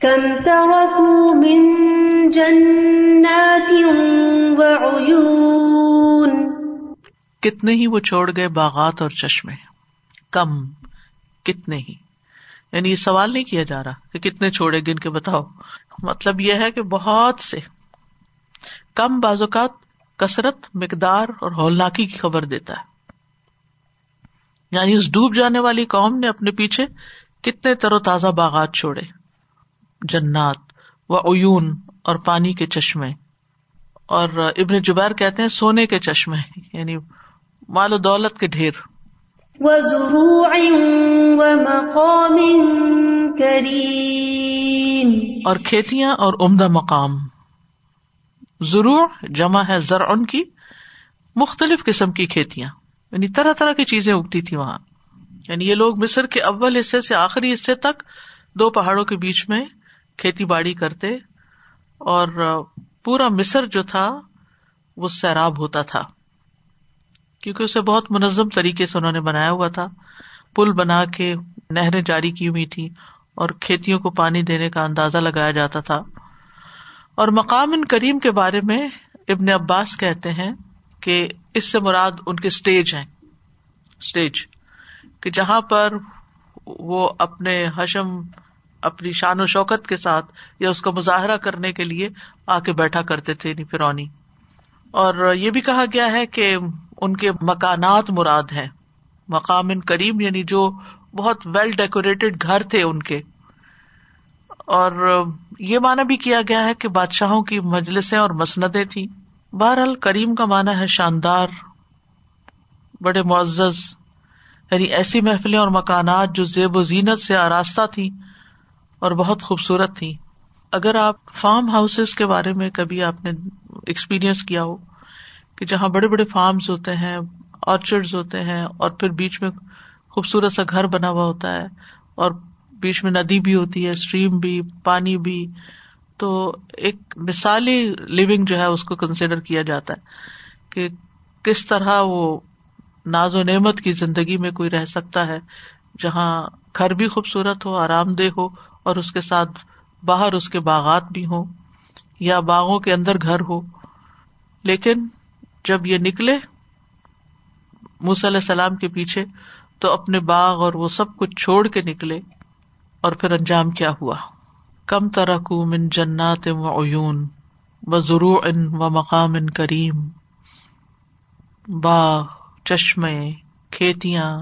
كم تركوا من جنات وعيون کتنے ہی وہ چھوڑ گئے باغات اور چشمے۔ کم، کتنے ہی۔ یعنی یہ سوال نہیں کیا جا رہا کہ کتنے چھوڑے گن کے بتاؤ۔ مطلب یہ ہے کہ بہت سے۔ کم بعض اوقات کثرت، مقدار اور ہولناکی کی خبر دیتا ہے۔ یعنی اس ڈوب جانے والی قوم نے اپنے پیچھے کتنے تر و تازہ باغات چھوڑے۔ جنات و اون اور پانی کے چشمے۔ اور ابن جبیر کہتے ہیں سونے کے چشمے یعنی مال و دولت کے ڈھیر۔ اور کھیتیاں اور عمدہ مقام۔ ضرور جمع ہے زر ان کی مختلف قسم کی کھیتیاں یعنی طرح طرح کی چیزیں اگتی تھی وہاں۔ یعنی یہ لوگ مصر کے اول حصے سے آخری حصے تک دو پہاڑوں کے بیچ میں کھیتی باڑی کرتے اور پورا مصر جو تھا وہ سیراب ہوتا تھا، کیونکہ اسے بہت منظم طریقے سے انہوں نے بنایا ہوا تھا۔ پل بنا کے نہریں جاری کی ہوئی تھی اور کھیتیوں کو پانی دینے کا اندازہ لگایا جاتا تھا۔ اور مقام ان کریم کے بارے میں ابن عباس کہتے ہیں کہ اس سے مراد ان کے اسٹیج ہیں۔ اسٹیج کہ جہاں پر وہ اپنے حشم اپنی شان و شوکت کے ساتھ یا اس کا مظاہرہ کرنے کے لیے آ کے بیٹھا کرتے تھے فرونی۔ اور یہ بھی کہا گیا ہے کہ ان کے مکانات مراد ہیں۔ مقام ان کریم یعنی جو بہت ویل ڈیکوریٹڈ گھر تھے ان کے۔ اور یہ مانا بھی کیا گیا ہے کہ بادشاہوں کی مجلسیں اور مسندیں تھیں۔ بہرحال کریم کا مانا ہے شاندار، بڑے معزز یعنی ایسی محفلیں اور مکانات جو زیب و زینت سے آراستہ تھی اور بہت خوبصورت تھی۔ اگر آپ فارم ہاؤس کے بارے میں کبھی آپ نے ایکسپیرئنس کیا ہو کہ جہاں بڑے بڑے فارمز ہوتے ہیں آرچرڈ ہوتے ہیں اور پھر بیچ میں خوبصورت سا گھر بنا ہوا ہوتا ہے اور بیچ میں ندی بھی ہوتی ہے اسٹریم بھی، پانی بھی، تو ایک مثالی لونگ جو ہے اس کو کنسیڈر کیا جاتا ہے کہ کس طرح وہ ناز و نعمت کی زندگی میں کوئی رہ سکتا ہے، جہاں گھر بھی خوبصورت ہو، آرام دہ ہو اور اس کے ساتھ باہر اس کے باغات بھی ہوں یا باغوں کے اندر گھر ہو۔ لیکن جب یہ نکلے موسی علیہ السلام کے پیچھے تو اپنے باغ اور وہ سب کچھ چھوڑ کے نکلے اور پھر انجام کیا ہوا۔ کم ترک من جنات و عیون و ضرو ان و مقام ان کریم۔ باغ، چشمے، کھیتیاں،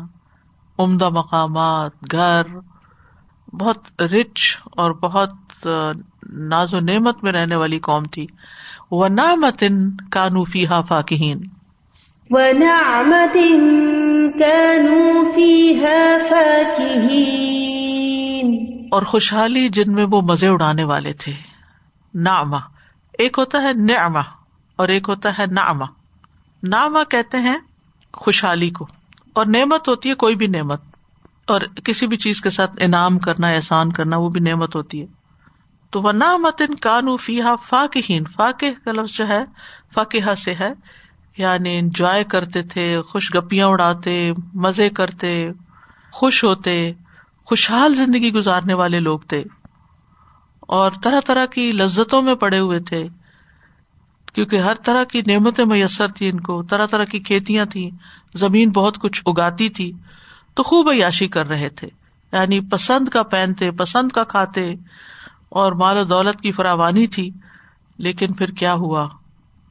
عمدہ مقامات، گھر بہت رچ اور بہت ناز و نعمت میں رہنے والی قوم تھی۔ وہ نامتن کانوفی ہا فاکین اور خوشحالی جن میں وہ مزے اڑانے والے تھے۔ ناما ایک ہوتا ہے نعما اور ایک ہوتا ہے ناما ناما کہتے ہیں خوشحالی کو۔ اور نعمت ہوتی ہے کوئی بھی نعمت۔ اور کسی بھی چیز کے ساتھ انعام کرنا، احسان کرنا، وہ بھی نعمت ہوتی ہے۔ تو وہ نامت ان کانو فیحا فاقین فاقہ کا لفظ جو ہے فاقہ سے ہے۔ یعنی انجوائے کرتے تھے، خوش گپیاں اڑاتے، مزے کرتے، خوش ہوتے، خوشحال زندگی گزارنے والے لوگ تھے۔ اور طرح طرح کی لذتوں میں پڑے ہوئے تھے۔ کیونکہ ہر طرح کی نعمتیں میسر تھی ان کو، طرح طرح کی کھیتیاں تھیں۔ زمین بہت کچھ اگاتی تھی۔ تو خوب عیاشی کر رہے تھے۔ یعنی پسند کا پہنتے، پسند کا کھاتے، اور مال و دولت کی فراوانی تھی۔ لیکن پھر کیا ہوا؟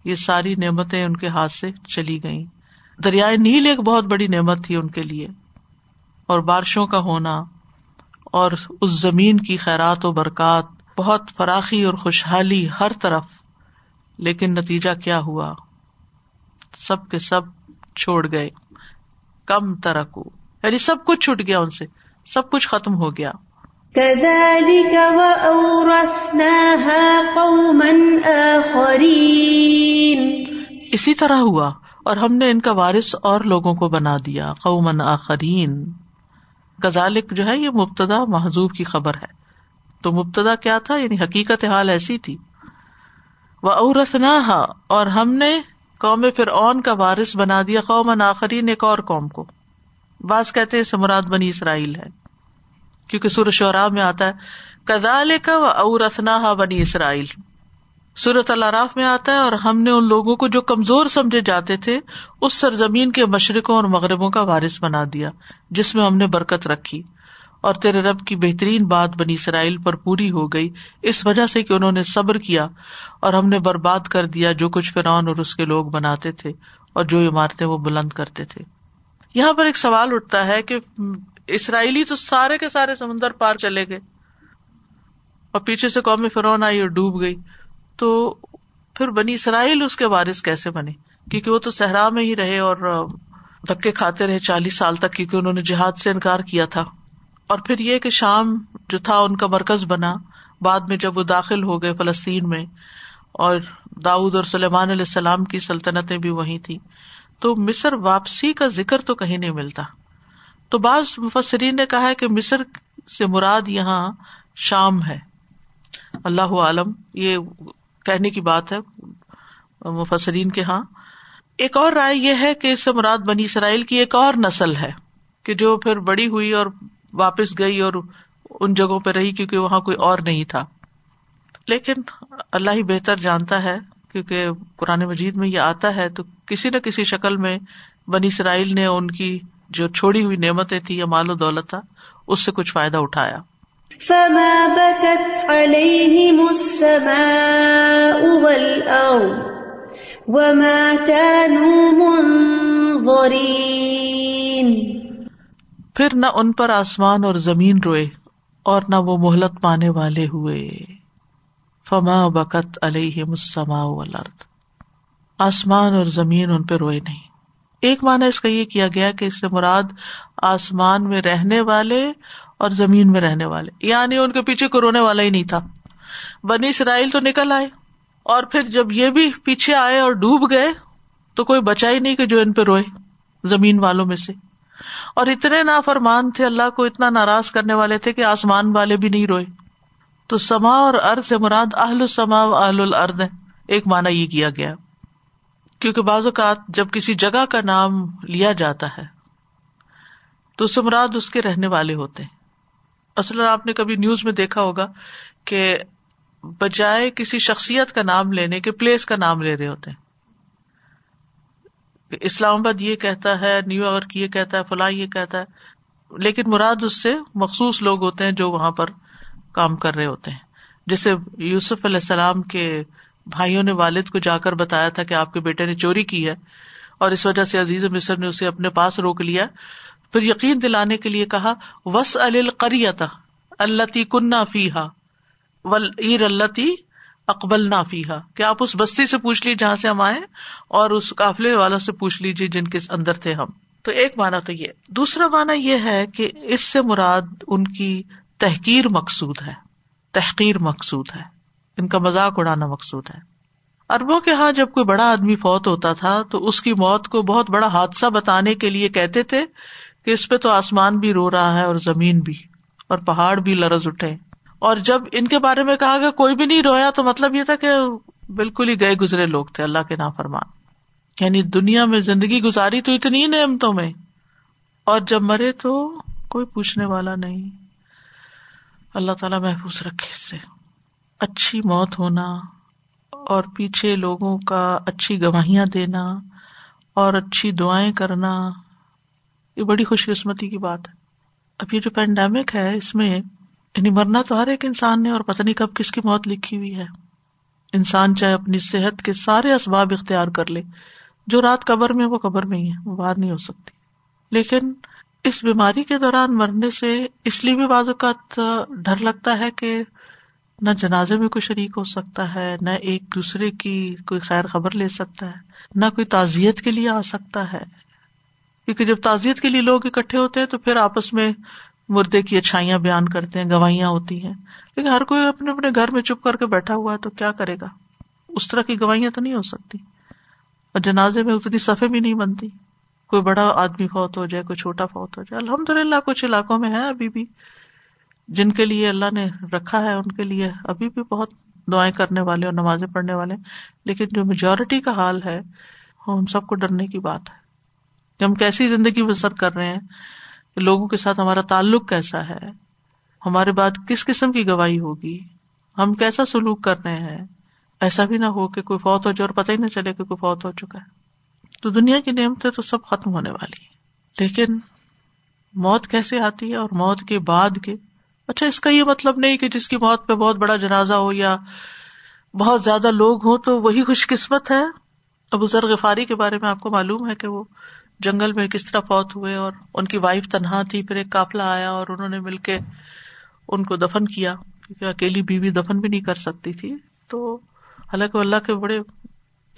یہ ساری نعمتیں ان کے ہاتھ سے چلی گئیں۔ دریائے نیل ایک بہت بڑی نعمت تھی ان کے لیے۔ اور بارشوں کا ہونا، اور اس زمین کی خیرات و برکات، بہت فراخی اور خوشحالی ہر طرف۔ لیکن نتیجہ کیا ہوا؟ سب کے سب چھوڑ گئے۔ کم ترک یعنی سب کچھ چھٹ گیا ان سے سب کچھ ختم ہو گیا۔ اسی طرح ہوا اور ہم نے ان کا وارث اور لوگوں کو بنا دیا قومن آخرین کزالک جو ہے یہ مبتدا محضوب کی خبر ہے۔ تو مبتدا کیا تھا؟ یعنی حقیقت حال ایسی تھی۔ وہ عورت نہ اور ہم نے قوم فرعون کا وارث بنا دیا قومن آخرین ایک اور قوم کو۔ بعض کہتے مراد بنی اسرائیل ہے، کیونکہ سور شعرا میں آتا ہے کدال کا و اورسنا بنی اسرائیل صورت الراف میں آتا ہے اور ہم نے ان لوگوں کو جو کمزور سمجھے جاتے تھے، اس سرزمین کے مشرقوں اور مغربوں کا وارث بنا دیا، جس میں ہم نے برکت رکھی۔ اور تیرے رب کی بہترین بات بنی اسرائیل پر پوری ہو گئی، اس وجہ سے کہ انہوں نے صبر کیا اور ہم نے برباد کر دیا جو کچھ فرعون اور اس کے لوگ بناتے تھے اور جو عمارتیں وہ بلند کرتے تھے۔ یہاں پر ایک سوال اٹھتا ہے کہ اسرائیلی تو سارے کے سارے سمندر پار چلے گئے اور پیچھے سے قومی فرون آئی اور ڈوب گئی۔ تو پھر بنی اسرائیل اس کے وارث کیسے بنے؟ کیونکہ وہ تو صحرا میں ہی رہے اور دھکے کھاتے رہے چالیس سال تک کیونکہ انہوں نے جہاد سے انکار کیا تھا۔ اور پھر یہ کہ شام جو تھا ان کا مرکز بنا، بعد میں جب وہ داخل ہو گئے فلسطین میں اور داؤد اور سلیمان علیہ السلام کی سلطنتیں بھی وہی تھی تو مصر واپسی کا ذکر تو کہیں نہیں ملتا۔ تو بعض مفسرین نے کہا ہے کہ مصر سے مراد یہاں شام ہے۔ اللہ عالم، یہ کہنے کی بات ہے مفسرین کے ہاں۔ ایک اور رائے یہ ہے کہ اس سے مراد بنی اسرائیل کی ایک اور نسل ہے کہ جو پھر بڑی ہوئی اور واپس گئی اور ان جگہوں پہ رہی کیونکہ وہاں کوئی اور نہیں تھا۔ لیکن اللہ ہی بہتر جانتا ہے کیونکہ قرآن مجید میں یہ آتا ہے تو کسی نہ کسی شکل میں بنی اسرائیل نے ان کی جو چھوڑی ہوئی نعمتیں تھی یا مال و دولت تھا اس سے کچھ فائدہ اٹھایا۔ فما بكت عليهم السماء والأرض وما كانوا منظرين۔ پھر نہ ان پر آسمان اور زمین روئے اور نہ وہ مہلت پانے والے ہوئے۔ فما بکت علیہم السماء والارض۔ آسمان اور زمین ان پہ روئے نہیں۔ ایک معنی اس کا یہ کیا گیا کہ اس سے مراد آسمان میں رہنے والے اور زمین میں رہنے والے۔ یعنی ان کے پیچھے کو رونے والا ہی نہیں تھا۔ بنی اسرائیل تو نکل آئے اور پھر جب یہ بھی پیچھے آئے اور ڈوب گئے تو کوئی بچا ہی نہیں کہ جو ان پہ روئے زمین والوں میں سے۔ اور اتنے نا فرمان تھے، اللہ کو اتنا ناراض کرنے والے تھے کہ آسمان والے بھی نہیں روئے۔ تو سما اور ارد سے مراد اہل السما و اہل الرد ہے۔ ایک مانا یہ کیا گیا۔ کیونکہ بعض اوقات جب کسی جگہ کا نام لیا جاتا ہے، تو سمراد اس کے رہنے والے ہوتے ہیں۔ اصل آپ نے کبھی نیوز میں دیکھا ہوگا کہ بجائے کسی شخصیت کا نام لینے کے پلیس کا نام لے رہے ہوتے ہیں۔ اسلام آباد یہ کہتا ہے، نیو یارک یہ کہتا ہے، فلاں یہ کہتا ہے، لیکن مراد اس سے مخصوص لوگ ہوتے ہیں جو وہاں پر کام کر رہے ہوتے ہیں۔ جیسے یوسف علیہ السلام کے بھائیوں نے والد کو جا کر بتایا تھا کہ آپ کے بیٹے نے چوری کی ہے اور اس وجہ سے عزیز مصر نے اسے اپنے پاس روک لیا۔ پھر یقین دلانے کے لیے کہا وس القریت اللہ تی کنہ فیحا ول عیر اللہ تی اکبل کہ آپ اس بستی سے پوچھ لیجیے جہاں سے ہم آئے اور اس قافلے والا سے پوچھ لیجیے جن کے اندر تھے ہم۔ تو ایک مانا تو یہ دوسرا مانا یہ ہے کہ اس سے مراد ان کی تحقیر مقصود ہے، تحقیر مقصود ہے، ان کا مذاق اڑانا مقصود ہے۔ اربوں کے ہاں جب کوئی بڑا آدمی فوت ہوتا تھا تو اس کی موت کو بہت بڑا حادثہ بتانے کے لیے کہتے تھے کہ اس پہ تو آسمان بھی رو رہا ہے اور زمین بھی اور پہاڑ بھی لرز اٹھے۔ اور جب ان کے بارے میں کہا گیا کوئی بھی نہیں رویا تو مطلب یہ تھا کہ بالکل ہی گئے گزرے لوگ تھے، اللہ کے نا فرمان یعنی دنیا میں زندگی گزاری تو اتنی نعمتوں میں، اور جب مرے تو کوئی پوچھنے والا نہیں۔ اللہ تعالی محفوظ رکھے اس سے۔ اچھی موت ہونا اور پیچھے لوگوں کا اچھی گواہیاں دینا اور اچھی دعائیں کرنا، یہ بڑی خوش قسمتی کی بات ہے۔ اب یہ جو پینڈیمک ہے، اس میں یعنی مرنا تو ہر ایک انسان نے اور پتہ نہیں کب کس کی موت لکھی ہوئی ہے۔ انسان چاہے اپنی صحت کے سارے اسباب اختیار کر لے، جو رات قبر میں وہ قبر میں ہی ہے، وہ باہر نہیں ہو سکتی۔ لیکن اس بیماری کے دوران مرنے سے اس لیے بھی بعض اوقات ڈر لگتا ہے کہ نہ جنازے میں کوئی شریک ہو سکتا ہے، نہ ایک دوسرے کی کوئی خیر خبر لے سکتا ہے، نہ کوئی تعزیت کے لیے آ سکتا ہے۔ کیونکہ جب تعزیت کے لیے لوگ اکٹھے ہوتے ہیں تو پھر آپس میں مردے کی اچھائیاں بیان کرتے ہیں، گواہیاں ہوتی ہیں۔ لیکن ہر کوئی اپنے اپنے گھر میں چپ کر کے بیٹھا ہوا ہے تو کیا کرے گا؟ اس طرح کی گواہیاں تو نہیں ہو سکتی۔ اور جنازے میں اتنی صفے بھی نہیں بنتی۔ کوئی بڑا آدمی فوت ہو جائے، کوئی چھوٹا فوت ہو جائے۔ الحمد للہ کچھ علاقوں میں ہے ابھی بھی۔ جن کے لیے اللہ نے رکھا ہے، ان کے لیے ابھی بھی بہت دعائیں کرنے والے اور نمازیں پڑھنے والے۔ لیکن جو میجورٹی کا حال ہے وہ ان سب کو ڈرنے کی بات ہے۔ کہ ہم کیسی زندگی بسر کر رہے ہیں؟ کہ لوگوں کے ساتھ ہمارا تعلق کیسا ہے؟ ہمارے بعد کس قسم کی گواہی ہوگی؟ ہم کیسا سلوک کر رہے ہیں؟ ایسا بھی نہ ہو کہ کوئی فوت ہو جائے اور پتہ ہی نہ چلے کہ کوئی فوت ہو چکا ہے۔ تو دنیا کی نعمتیں تو سب ختم ہونے والی لیکن موت کیسے آتی ہے اور موت کے بعد کے؟ اچھا اس کا یہ مطلب نہیں کہ جس کی موت پہ بہت بڑا جنازہ ہو یا بہت زیادہ لوگ ہوں تو وہی خوش قسمت ہے؟ ابو ذر غفاری کے بارے میں آپ کو معلوم ہے کہ وہ جنگل میں کس طرح فوت ہوئے اور ان کی وائف تنہا تھی، پھر ایک کافلا آیا اور انہوں نے مل کے ان کو دفن کیا، کیونکہ اکیلی بیوی دفن بھی نہیں کر سکتی تھی۔ تو حالانکہ اللہ کے بڑے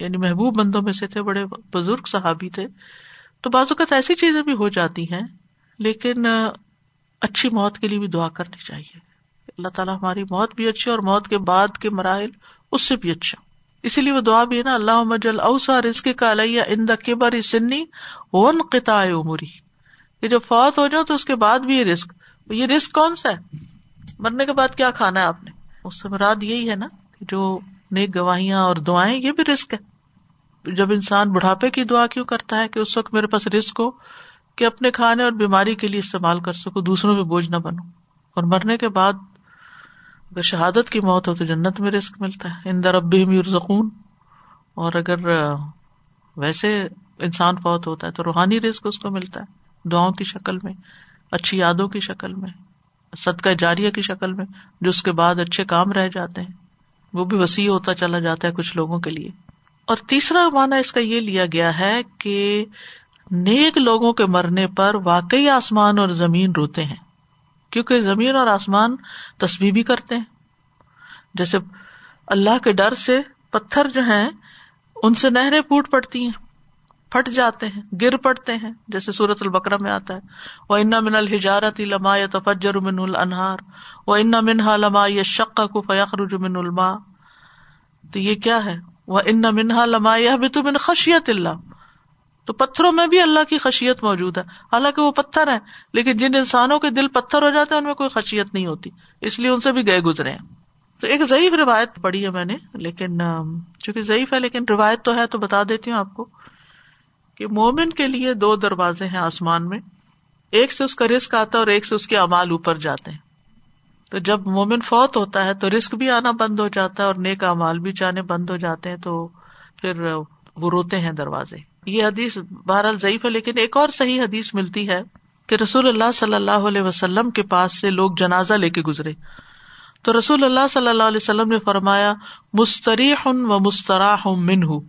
یعنی محبوب بندوں میں سے تھے، بڑے بزرگ صحابی تھے۔ تو بعض اوقات ایسی چیزیں بھی ہو جاتی ہیں، لیکن، اچھی موت کے لیے بھی دعا کرنی چاہیے۔ اللہ تعالیٰ ہماری موت بھی اچھی اور موت کے بعد کے مراحل اس سے بھی اچھا۔ اسی لیے وہ دعا بھی ہے نا اللہ مجل اوسا رزق کا علیہ ان دا کے سنی ون قطع عمری یہ جو فوت ہو جاؤ تو اس کے بعد بھی یہ رسک یہ رسک کون سا ہے؟ مرنے کے بعد کیا کھانا ہے آپ نے؟ اس سے مراد یہی ہے نا جو نیک گواہیاں اور دعائیں، یہ بھی رسک ہے۔ جب انسان بڑھاپے کی دعا کیوں کرتا ہے کہ اس وقت میرے پاس رسک ہو کہ اپنے کھانے اور بیماری کے لیے استعمال کر سکوں، دوسروں پہ بوجھ نہ بنو اور مرنے کے بعد اگر شہادت کی موت ہو تو جنت میں رسک ملتا ہے۔ ان اب یورزخون اور اگر ویسے انسان فوت ہوتا ہے تو روحانی رسک اس کو ملتا ہے۔ دعاؤں کی شکل میں، اچھی یادوں کی شکل میں، صدقہ جاریہ کی شکل میں، جو اس کے بعد اچھے کام رہ جاتے ہیں۔ وہ بھی وسیع ہوتا چلا جاتا ہے کچھ لوگوں کے لیے۔ اور تیسرا مانا اس کا یہ لیا گیا ہے کہ نیک لوگوں کے مرنے پر واقعی آسمان اور زمین روتے ہیں، کیونکہ زمین اور آسمان تصویر بھی کرتے ہیں۔ جیسے اللہ کے ڈر سے پتھر جو ہیں، ان سے نہریں پوٹ پڑتی ہیں، پھٹ جاتے ہیں، گر پڑتے ہیں، جیسے سورت البکرا میں آتا ہے۔ وہ ان من الحجارت لما یا تفجر من النہار وہ ان منہا لما یا شق کو فیاخر من الما تو یہ کیا ہے؟ وہ ان منہا لما یا بھی من خشیت اللہ تو پتھروں میں بھی اللہ کی خشیت موجود ہے۔ حالانکہ وہ پتھر ہے لیکن جن انسانوں کے دل پتھر ہو جاتے ہیں، ان میں کوئی خشیت نہیں ہوتی۔ اس لیے ان سے بھی گئے گزرے ہیں۔ تو ایک ضعیف روایت پڑھی ہے میں نے، لیکن چونکہ ضعیف ہے، لیکن روایت تو ہے، تو بتا دیتی ہوں آپ کو کہ مومن کے لیے دو دروازے ہیں آسمان میں۔ ایک سے اس کا رسک آتا ہے اور ایک سے اس کے امال اوپر جاتے ہیں۔ تو جب مومن فوت ہوتا ہے تو رسک بھی آنا بند ہو جاتا ہے اور نیک امال بھی جانے بند ہو جاتے ہیں تو پھر وہ روتے ہیں دروازے۔ یہ حدیث بہرحال ضعیف ہے لیکن ایک اور صحیح حدیث ملتی ہے کہ رسول اللہ صلی اللہ علیہ وسلم کے پاس سے لوگ جنازہ لے کے گزرے۔ تو رسول اللہ صلی اللہ علیہ وسلم نے فرمایا مستریح و مستراح من ہوں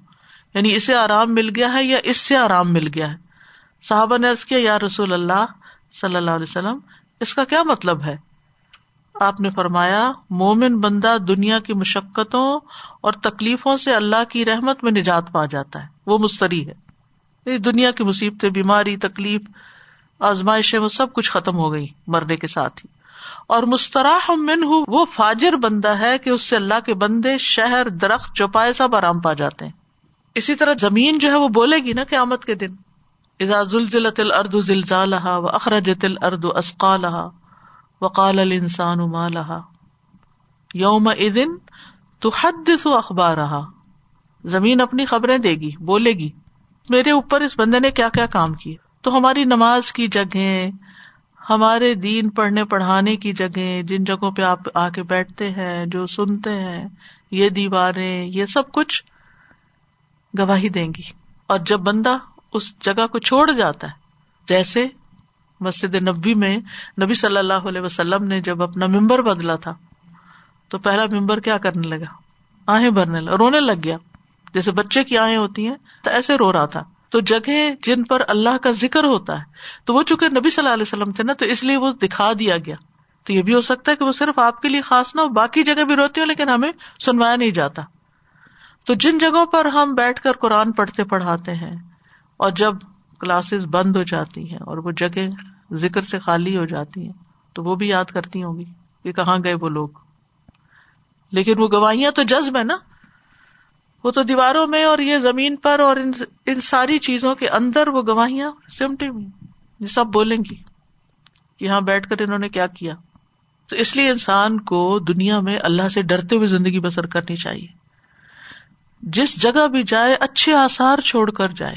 یعنی اسے آرام مل گیا ہے یا اس سے آرام مل گیا ہے؟ صحابہ نے کیا، یا رسول اللہ صلی اللہ علیہ وسلم، اس کا کیا مطلب ہے؟ آپ نے فرمایا، مومن بندہ دنیا کی مشقتوں اور تکلیفوں سے اللہ کی رحمت میں نجات پا جاتا ہے۔ وہ مستری ہے۔ دنیا کی مصیبتیں، بیماری، تکلیف، آزمائشیں، وہ سب کچھ ختم ہو گئی مرنے کے ساتھ ہی۔ اور مستراح من ہوں وہ فاجر بندہ ہے کہ اس سے اللہ کے بندے شہر، درخت، چوپائے سب آرام پا جاتے ہیں۔ اسی طرح زمین جو ہے وہ بولے گی نا قیامت کے دن۔ زلزلت الارض زلزالها واخرجت الارض اثقالها وقال الانسان ما لها. يومئذ تحدث اخبارها. زمین اپنی خبریں دے گی، بولے گی، میرے اوپر اس بندے نے کیا کیا کام کیے تو ہماری نماز کی جگہ ہمارے دین پڑھنے، پڑھانے کی جگہ جن جگہوں پہ آپ آ کے بیٹھتے ہیں، جو سنتے ہیں، یہ دیواریں، یہ سب کچھ گواہی دیں گی۔ اور جب بندہ اس جگہ کو چھوڑ جاتا ہے، جیسے مسجد نبی میں نبی صلی اللہ علیہ وسلم نے جب اپنا ممبر بدلا تھا، تو پہلا ممبر کیا کرنے لگا؟ آہیں بھرنے لگا، رونے لگ گیا۔ جیسے بچے کی آہیں ہوتی ہیں، تو ایسے رو رہا تھا۔ تو جگہ جن پر اللہ کا ذکر ہوتا ہے، تو وہ چونکہ نبی صلی اللہ علیہ وسلم تھے نا، تو اس لیے وہ دکھا دیا گیا۔ تو یہ بھی ہو سکتا ہے کہ وہ صرف آپ کے لیے خاص نہ ہو، باقی جگہ بھی روتی ہوں لیکن ہمیں سنوایا نہیں جاتا۔ تو جن جگہوں پر ہم بیٹھ کر قرآن پڑھتے پڑھاتے ہیں، اور جب کلاسز بند ہو جاتی ہیں اور وہ جگہ ذکر سے خالی ہو جاتی ہیں۔ تو وہ بھی یاد کرتی ہوں گی کہ کہاں گئے وہ لوگ۔ لیکن وہ گواہیاں تو جذب ہے نا۔ وہ تو دیواروں میں اور یہ زمین پر اور ان ان ساری چیزوں کے اندر وہ گواہیاں سمٹی ہوئی سب بولیں گی کہ یہاں بیٹھ کر انہوں نے کیا کیا۔ تو اس لیے انسان کو دنیا میں اللہ سے ڈرتے ہوئے زندگی بسر کرنی چاہیے۔ جس جگہ بھی جائے، اچھے آسار چھوڑ کر جائے۔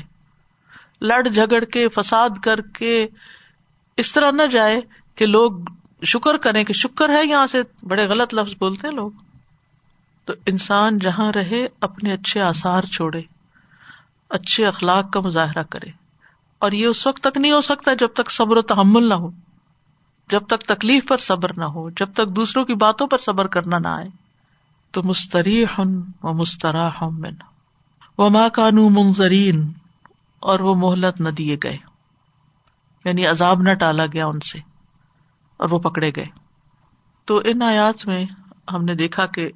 لڑ جھگڑ کے، فساد کر کے اس طرح نہ جائے کہ لوگ شکر کریں کہ شکر ہے یہاں سے، بڑے غلط لفظ بولتے ہیں لوگ۔ تو انسان جہاں رہے، اپنے اچھے آسار چھوڑے، اچھے اخلاق کا مظاہرہ کرے۔ اور یہ اس وقت تک نہیں ہو سکتا جب تک صبر و تحمل نہ ہو، جب تک تکلیف پر صبر نہ ہو، جب تک دوسروں کی باتوں پر صبر کرنا نہ آئے۔ تو مستری ہن و مسترا من وہ ماں کانو منظرین، اور وہ مہلت نہ دیے گئے۔ یعنی عذاب نہ ٹالا گیا ان سے اور وہ پکڑے گئے۔ تو ان آیات میں ہم نے دیکھا کہ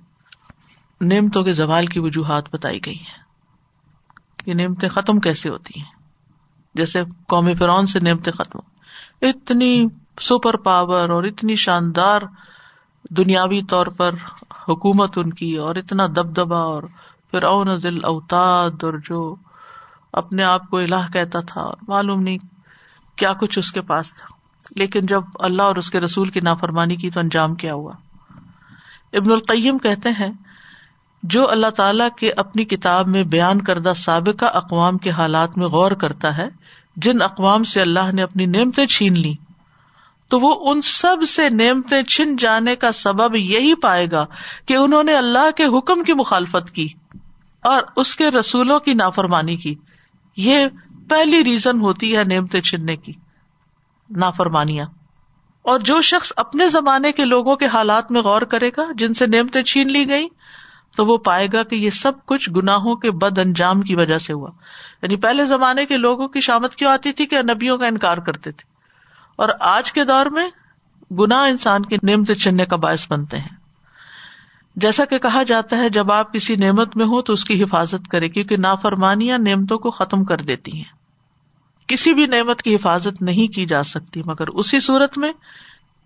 نعمتوں کے زوال کی وجوہات بتائی گئی ہیں کہ نعمتیں ختم کیسے ہوتی ہیں۔ جیسے قومی فرون سے نعمتیں ختم اتنی سپر پاور اور اتنی شاندار دنیاوی طور پر حکومت ان کی اور اتنا دبدبا اور پھر ذل اوتاد اور جو اپنے آپ کو الہ کہتا تھا اور معلوم نہیں کیا کچھ اس کے پاس تھا۔ لیکن جب اللہ اور اس کے رسول کی نافرمانی کی تو انجام کیا ہوا۔ ابن القیم کہتے ہیں، جو اللہ تعالی کے اپنی کتاب میں بیان کردہ سابقہ اقوام کے حالات میں غور کرتا ہے، جن اقوام سے اللہ نے اپنی نعمتیں چھین لی تو وہ ان سب سے نعمتیں چھن جانے کا سبب یہی پائے گا کہ انہوں نے اللہ کے حکم کی مخالفت کی اور اس کے رسولوں کی نافرمانی کی۔ یہ پہلی ریزن ہوتی ہے نعمتیں چھننے کی، نافرمانیاں۔ اور جو شخص اپنے زمانے کے لوگوں کے حالات میں غور کرے گا، جن سے نعمتیں چھین لی گئی تو وہ پائے گا کہ یہ سب کچھ گناہوں کے بد انجام کی وجہ سے ہوا۔ یعنی پہلے زمانے کے لوگوں کی شامت کیوں آتی تھی کہ نبیوں کا انکار کرتے تھے؟ اور آج کے دور میں گنا انسان کی نعمت چننے کا باعث بنتے ہیں۔ جیسا کہ کہا جاتا ہے، جب آپ کسی نعمت میں ہو تو اس کی حفاظت کرے، کیونکہ نافرمانیاں نعمتوں کو ختم کر دیتی ہیں۔ کسی بھی نعمت کی حفاظت نہیں کی جا سکتی، مگر اسی صورت میں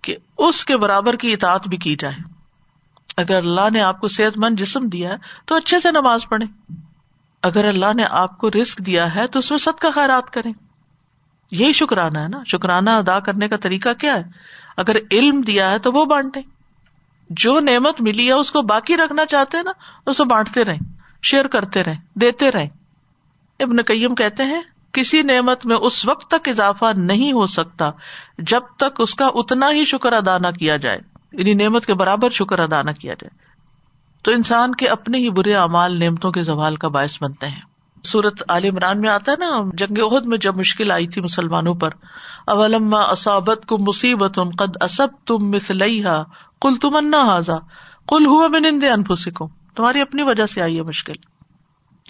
کہ اس کے برابر کی اطاعت بھی کی جائے۔ اگر اللہ نے آپ کو صحت مند جسم دیا ہے تو اچھے سے نماز پڑھے اگر اللہ نے آپ کو رسک دیا ہے تو اس میں سب کا خیرات کریں۔ یہی شکرانہ ہے نا۔ شکرانہ ادا کرنے کا طریقہ کیا ہے؟ اگر علم دیا ہے تو وہ بانٹے جو نعمت ملی ہے اس کو باقی رکھنا چاہتے ہیں نا اسے بانٹتے رہیں، شیئر کرتے رہیں، دیتے رہیں۔ ابن کئیم کہتے ہیں کسی نعمت میں اس وقت تک اضافہ نہیں ہو سکتا جب تک اس کا اتنا ہی شکر ادا نہ کیا جائے یعنی نعمت کے برابر شکر ادا نہ کیا جائے۔ تو انسان کے اپنے ہی برے اعمال نعمتوں کے زوال کا باعث بنتے ہیں۔ سورت عال عمران میں آتا ہے نا، جنگ عہد میں جب مشکل آئی تھی مسلمانوں پر، اولما اسابت کو مصیبت قد اسب تم مسلح کل تم انا حاضا کل ہوا میں نندے انفسکم۔ تمہاری اپنی وجہ سے آئی ہے مشکل۔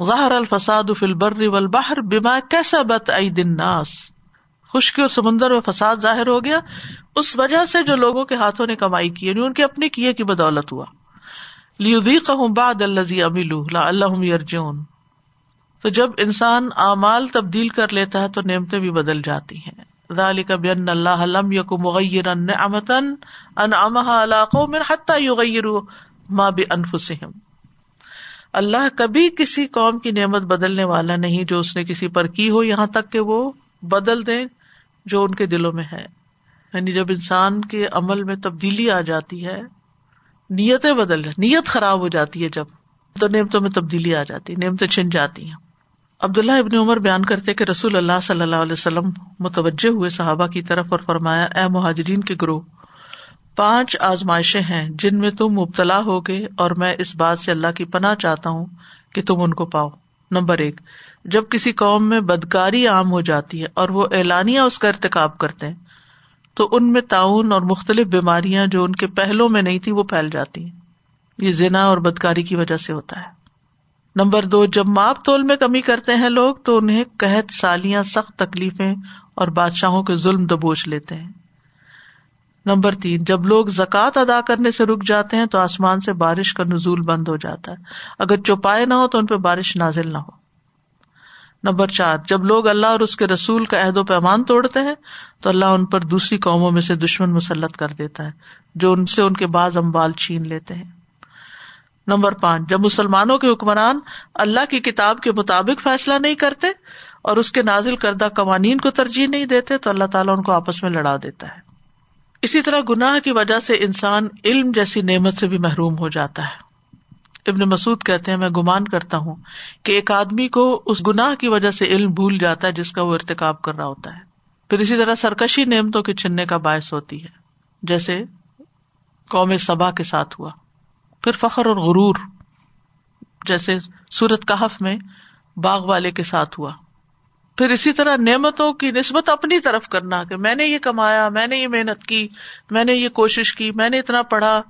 ظاہر الفساد فل بر والبحر بما کیسا بت ائی دن ناس خشکی اور سمندر میں فساد ظاہر ہو گیا۔ اس وجہ سے جو لوگوں کے ہاتھوں نے کمائی کی یعنی ان کے اپنے کیے کی بدولت ہوا۔ لیو بعد الزی املو لا اللہ یرجون تو جب انسان اعمال تبدیل کر لیتا ہے تو نعمتیں بھی بدل جاتی ہیں۔ ذالک بان اللہ مغیر ماں اللہ کبھی کسی قوم کی نعمت بدلنے والا نہیں جو اس نے کسی پر کی ہو یہاں تک کہ وہ بدل دے جو ان کے دلوں میں ہے۔ یعنی جب انسان کے عمل میں تبدیلی آ جاتی ہے، نیتیں بدل نیت خراب ہو جاتی ہے جب تو نعمتوں میں تبدیلی آ جاتی نعمتیں چھن جاتی ہیں۔ عبداللہ ابن عمر بیان کرتے کہ رسول اللہ صلی اللہ علیہ وسلم متوجہ ہوئے صحابہ کی طرف اور فرمایا، اے مہاجرین کے گروہ پانچ آزمائشیں ہیں جن میں تم مبتلا ہوگے اور میں اس بات سے اللہ کی پناہ چاہتا ہوں کہ تم ان کو پاؤ۔ نمبر ایک، جب کسی قوم میں بدکاری عام ہو جاتی ہے اور وہ اعلانیہ اس کا ارتقاب کرتے ہیں، تو ان میں تعاون اور مختلف بیماریاں جو ان کے پہلو میں نہیں تھی وہ پھیل جاتی ہیں۔ یہ زنا اور بدکاری کی وجہ سے ہوتا ہے۔ نمبر دو، جب ماپ تول میں کمی کرتے ہیں لوگ تو انہیں قحط، سالیاں، سخت تکلیفیں اور بادشاہوں کے ظلم دبوچ لیتے ہیں۔ نمبر تین، جب لوگ زکوٰۃ ادا کرنے سے رک جاتے ہیں تو آسمان سے بارش کا نزول بند ہو جاتا ہے۔ اگر چوپائے نہ ہو تو ان پہ بارش نازل نہ ہو۔ نمبر چار، جب لوگ اللہ اور اس کے رسول کا عہد و پیمان توڑتے ہیں تو اللہ ان پر دوسری قوموں میں سے دشمن مسلط کر دیتا ہے، جو ان سے ان کے بعض امبال چھین لیتے ہیں۔ نمبر پانچ، جب مسلمانوں کے حکمران اللہ کی کتاب کے مطابق فیصلہ نہیں کرتے اور اس کے نازل کردہ قوانین کو ترجیح نہیں دیتے تو اللہ تعالیٰ ان کو آپس میں لڑا دیتا ہے۔ اسی طرح گناہ کی وجہ سے انسان علم جیسی نعمت سے بھی محروم ہو جاتا ہے۔ ابن مسعود کہتے ہیں، میں گمان کرتا ہوں کہ ایک آدمی کو اس گناہ کی وجہ سے علم بھول جاتا ہے جس کا وہ ارتقاب کر رہا ہوتا ہے۔ پھر اسی طرح سرکشی نعمتوں کے چننے کا باعث ہوتی ہے۔ جیسے قوم سبا کے ساتھ ہوا۔ پھر فخر اور غرور، جیسے سورت کہف میں باغ والے کے ساتھ ہوا۔ پھر اسی طرح نعمتوں کی نسبت اپنی طرف کرنا کہ میں نے یہ کمایا، میں نے یہ محنت کی، میں نے یہ کوشش کی، میں نے اتنا پڑھا۔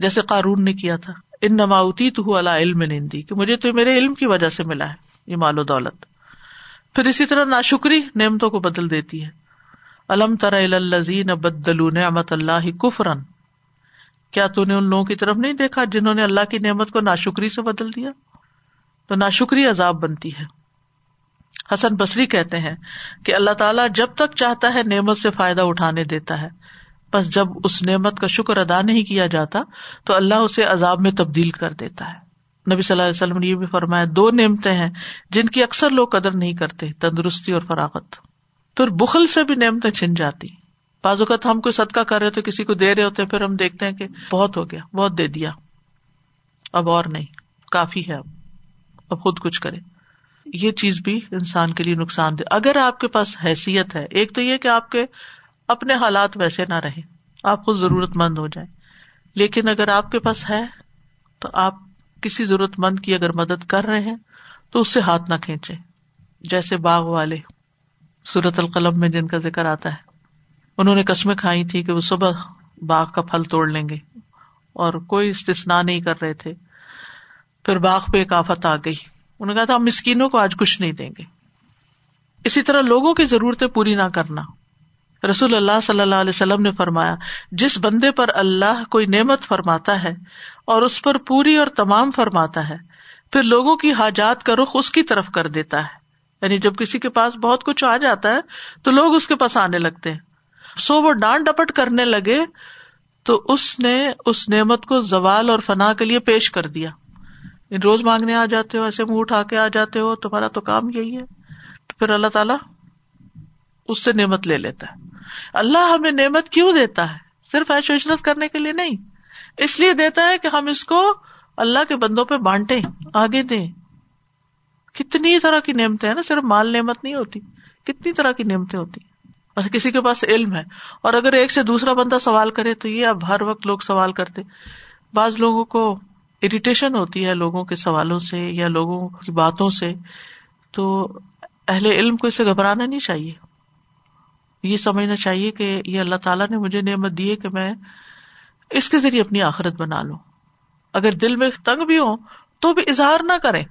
جیسے قارون نے کیا تھا ان نماؤتی تو اللہ علم نندی کہ مجھے تو میرے علم کی وجہ سے ملا ہے، یہ مال و دولت۔ پھر اسی طرح ناشکری نعمتوں کو بدل دیتی ہے۔ الم تر الزین بدلو نعمت اللہ کفرن، کیا تو نے ان لوگوں کی طرف نہیں دیکھا جنہوں نے اللہ کی نعمت کو ناشکری سے بدل دیا؟ تو ناشکری عذاب بنتی ہے۔ حسن بصری کہتے ہیں کہ اللہ تعالیٰ جب تک چاہتا ہے نعمت سے فائدہ اٹھانے دیتا ہے۔ بس جب اس نعمت کا شکر ادا نہیں کیا جاتا تو اللہ اسے عذاب میں تبدیل کر دیتا ہے۔ نبی صلی اللہ علیہ وسلم نے یہ بھی فرمایا، دو نعمتیں ہیں جن کی اکثر لوگ قدر نہیں کرتے، تندرستی اور فراغت۔ تو بخل سے بھی نعمتیں چھن جاتی۔ بعض اوقات ہم کوئی صدقہ کر رہے تو کسی کو دے رہے ہوتے پھر ہم دیکھتے ہیں کہ بہت ہو گیا، بہت دے دیا۔ اب اور نہیں، کافی ہے اب۔ اب خود کچھ کرے یہ چیز بھی انسان کے لیے نقصان دہ۔ اگر آپ کے پاس حیثیت ہے، ایک تو یہ کہ آپ کے اپنے حالات ویسے نہ رہے آپ خود ضرورت مند ہو جائے۔ لیکن اگر آپ کے پاس ہے، تو آپ کسی ضرورت مند کی اگر مدد کر رہے ہیں، تو اس سے ہاتھ نہ کھینچے جیسے باغ والے سورت القلم میں جن کا ذکر آتا ہے، انہوں نے قسمیں کھائی تھی کہ وہ صبح باغ کا پھل توڑ لیں گے اور کوئی استثنا نہیں کر رہے تھے۔ پھر باغ پہ ایک آفت آ گئی۔ انہوں نے کہا تھا، ہم مسکینوں کو آج کچھ نہیں دیں گے۔ اسی طرح لوگوں کی ضرورتیں پوری نہ کرنا۔ رسول اللہ صلی اللہ علیہ وسلم نے فرمایا، جس بندے پر اللہ کوئی نعمت فرماتا ہے اور اس پر پوری اور تمام فرماتا ہے، پھر لوگوں کی حاجات کا رخ اس کی طرف کر دیتا ہے۔ یعنی جب کسی کے پاس بہت کچھ آ جاتا ہے، تو لوگ اس کے پاس آنے لگتے ہیں۔ سو وہ ڈانٹ ڈپٹ کرنے لگے، تو اس نے اس نعمت کو زوال اور فنا کے لیے پیش کر دیا۔ روز مانگنے آ جاتے ہو، ایسے منہ اٹھا کے آ جاتے ہو، تمہارا تو کام یہی ہے۔ تو پھر اللہ تعالیٰ اس سے نعمت لے لیتا ہے۔ اللہ ہمیں نعمت کیوں دیتا ہے؟ صرف ایشوشنس کرنے کے لیے نہیں۔ اس لیے دیتا ہے کہ ہم اس کو اللہ کے بندوں پہ بانٹے آگے دیں۔ کتنی طرح کی نعمتیں ہیں نا، صرف مال نعمت نہیں ہوتی، کتنی طرح کی نعمتیں ہوتی بس کسی کے پاس علم ہے، اور اگر ایک سے دوسرا بندہ سوال کرے تو یہ اب ہر وقت لوگ سوال کرتے۔ بعض لوگوں کو اریٹیشن ہوتی ہے لوگوں کے سوالوں سے یا لوگوں کی باتوں سے، تو اہل علم کو اسے گھبرانا نہیں چاہیے۔ یہ سمجھنا چاہیے کہ یہ اللہ تعالیٰ نے مجھے نعمت دی ہے کہ میں اس کے ذریعے اپنی آخرت بنا لوں۔ اگر دل میں تنگ بھی ہو تو بھی اظہار نہ کرے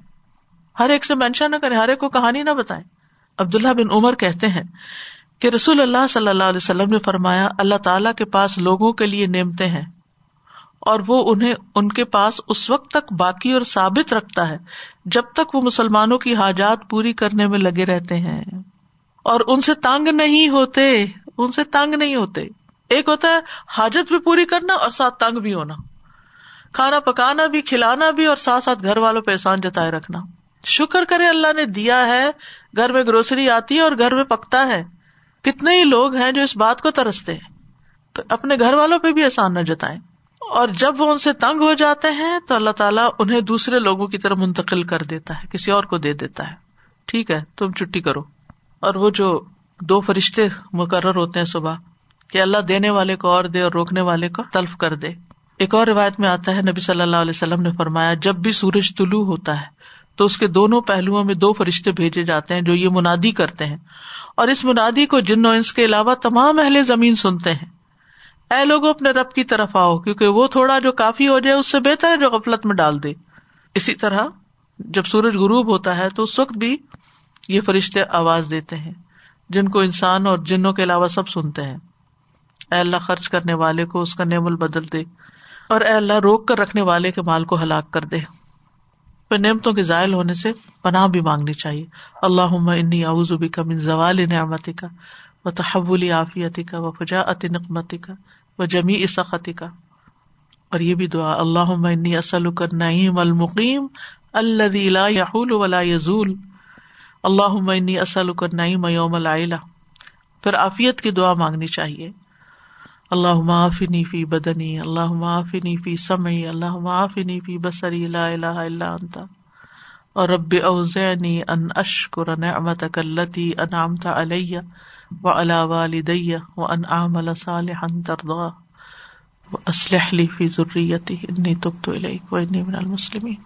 ہر ایک سے مینشن نہ کرے ہر ایک کو کہانی نہ بتائے عبداللہ بن عمر کہتے ہیں کہ رسول اللہ صلی اللہ علیہ وسلم نے فرمایا، اللہ تعالیٰ کے پاس لوگوں کے لیے نعمتیں ہیں۔ اور وہ انہیں ان کے پاس اس وقت تک باقی اور ثابت رکھتا ہے جب تک وہ مسلمانوں کی حاجات پوری کرنے میں لگے رہتے ہیں۔ اور ان سے تنگ نہیں ہوتے، ان سے تنگ نہیں ہوتے۔ ایک ہوتا ہے حاجت بھی پوری کرنا اور ساتھ تنگ بھی ہونا۔ کھانا پکانا بھی، کھلانا بھی اور ساتھ ساتھ گھر والوں پہ احسان جتائے رکھنا۔ شکر کرے اللہ نے دیا ہے، گھر میں گروسری آتی ہے اور گھر میں پکتا ہے۔ کتنے ہی لوگ ہیں جو اس بات کو ترستے ہیں۔ تو اپنے گھر والوں پہ بھی احسان نہ جتائیں۔ اور جب وہ ان سے تنگ ہو جاتے ہیں تو اللہ تعالیٰ انہیں دوسرے لوگوں کی طرف منتقل کر دیتا ہے، کسی اور کو دے دیتا ہے۔ ٹھیک ہے، تم چھٹی کرو۔ اور وہ جو دو فرشتے مقرر ہوتے ہیں صبح، کہ اللہ دینے والے کو اور دے اور روکنے والے کو تلف کر دے۔ ایک اور روایت میں آتا ہے، نبی صلی اللہ علیہ وسلم نے فرمایا، جب بھی سورج طلوع ہوتا ہے تو اس کے دونوں پہلوؤں میں دو فرشتے بھیجے جاتے ہیں جو یہ منادی کرتے ہیں۔ اور اس منادی کو جن انس کے علاوہ تمام اہل زمین سنتے ہیں۔ اے لوگ اپنے رب کی طرف آؤ، کیونکہ وہ تھوڑا جو کافی ہو جائے، اس سے بہتر ہے جو غفلت میں ڈال دے۔ اسی طرح، جب سورج غروب ہوتا ہے، تو اس وقت بھی یہ فرشتے آواز دیتے ہیں، جن کو انسان اور جنوں کے علاوہ سب سنتے ہیں۔ اے اللہ، خرچ کرنے والے کو اس کا نعمل بدل دے، اور اے اللہ، روک کر رکھنے والے کے مال کو ہلاک کر دے۔ پھر نعمتوں کے ذائل ہونے سے پناہ بھی مانگنی چاہیے۔ اللہ انی اعوذ کا من زوال نعمتی کا و تحول عافیتی کا و فجاعت نقمتی کا و جمی اسقتی کا اور یہ بھی دعا اللہ انی اصل کر نعیم المقیم اللہ لا یحول ولا یزول۔ اللہ انی اصل کر نعیم یوم العلا پھر عافیت کی دعا مانگنی چاہیے۔ اللہ معافنی فی بدنی اللہ معافنی فی سمعی اللہ معافنی فی بصری، لا الہ الا انت۔ اور رب اوزعنی ان اشکر نعمتک اللتی انعمت علیہ۔ و علا والدیہ و ان عامل صالحا ترضا و اسلح لی فی ذریتی انی تبت الیک و انی من المسلمین